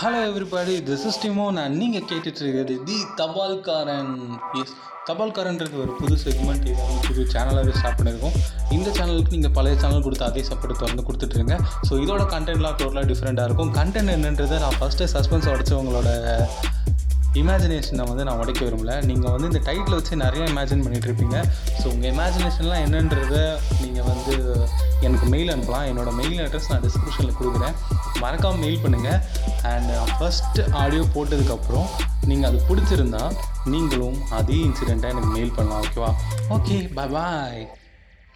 Hello everybody this is டிமோ நான் நீங்கள் கேட்டுட்ருக்கிறது தி தபால்காரன் எஸ் தபால்காரன்றது ஒரு புது செக்மெண்ட் இது புது சேனலாகவே ஸ்டார்ட் பண்ணியிருக்கோம். இந்த சேனலுக்கு நீங்கள் பழைய சேனல் கொடுத்து அதே சப்போர்ட் தொடர்ந்து கொடுத்துட்ருங்க ஸோ இதோட கண்டென்ட்லாம் டோட்டலாக டிஃப்ரெண்ட்டாக இருக்கும். கண்டென்ட் என்னன்றதை நான் ஃபஸ்ட்டு சஸ்பென்ஸ் உடச்சவங்களோட இமேஜினேஷனை வந்து நான் உடைக்க விரும்பல. நீங்கள் வந்து இந்த டைட்டில் வச்சு நிறைய இமேஜின் பண்ணிகிட்ருப்பீங்க இருப்பீங்க ஸோ உங்கள் இமேஜினேஷன்லாம் என்னன்றதை நீங்கள் மெயில் அனுப்பலாம். என்னோட மெயில் அட்ரஸ் நான் டிஸ்கிரிப்ஷனில் கொடுக்குறேன். மறக்காமல் மெயில் பண்ணுங்கள் அண்ட் ஃபஸ்ட் uh, ஆடியோ போட்டதுக்கப்புறம் நீங்கள் அது பிடிச்சிருந்தா நீங்களும் அதே இன்சிடெண்ட்டாக எனக்கு மெயில் பண்ணலாம் ஓகேவா ஓகே பாய் பாய்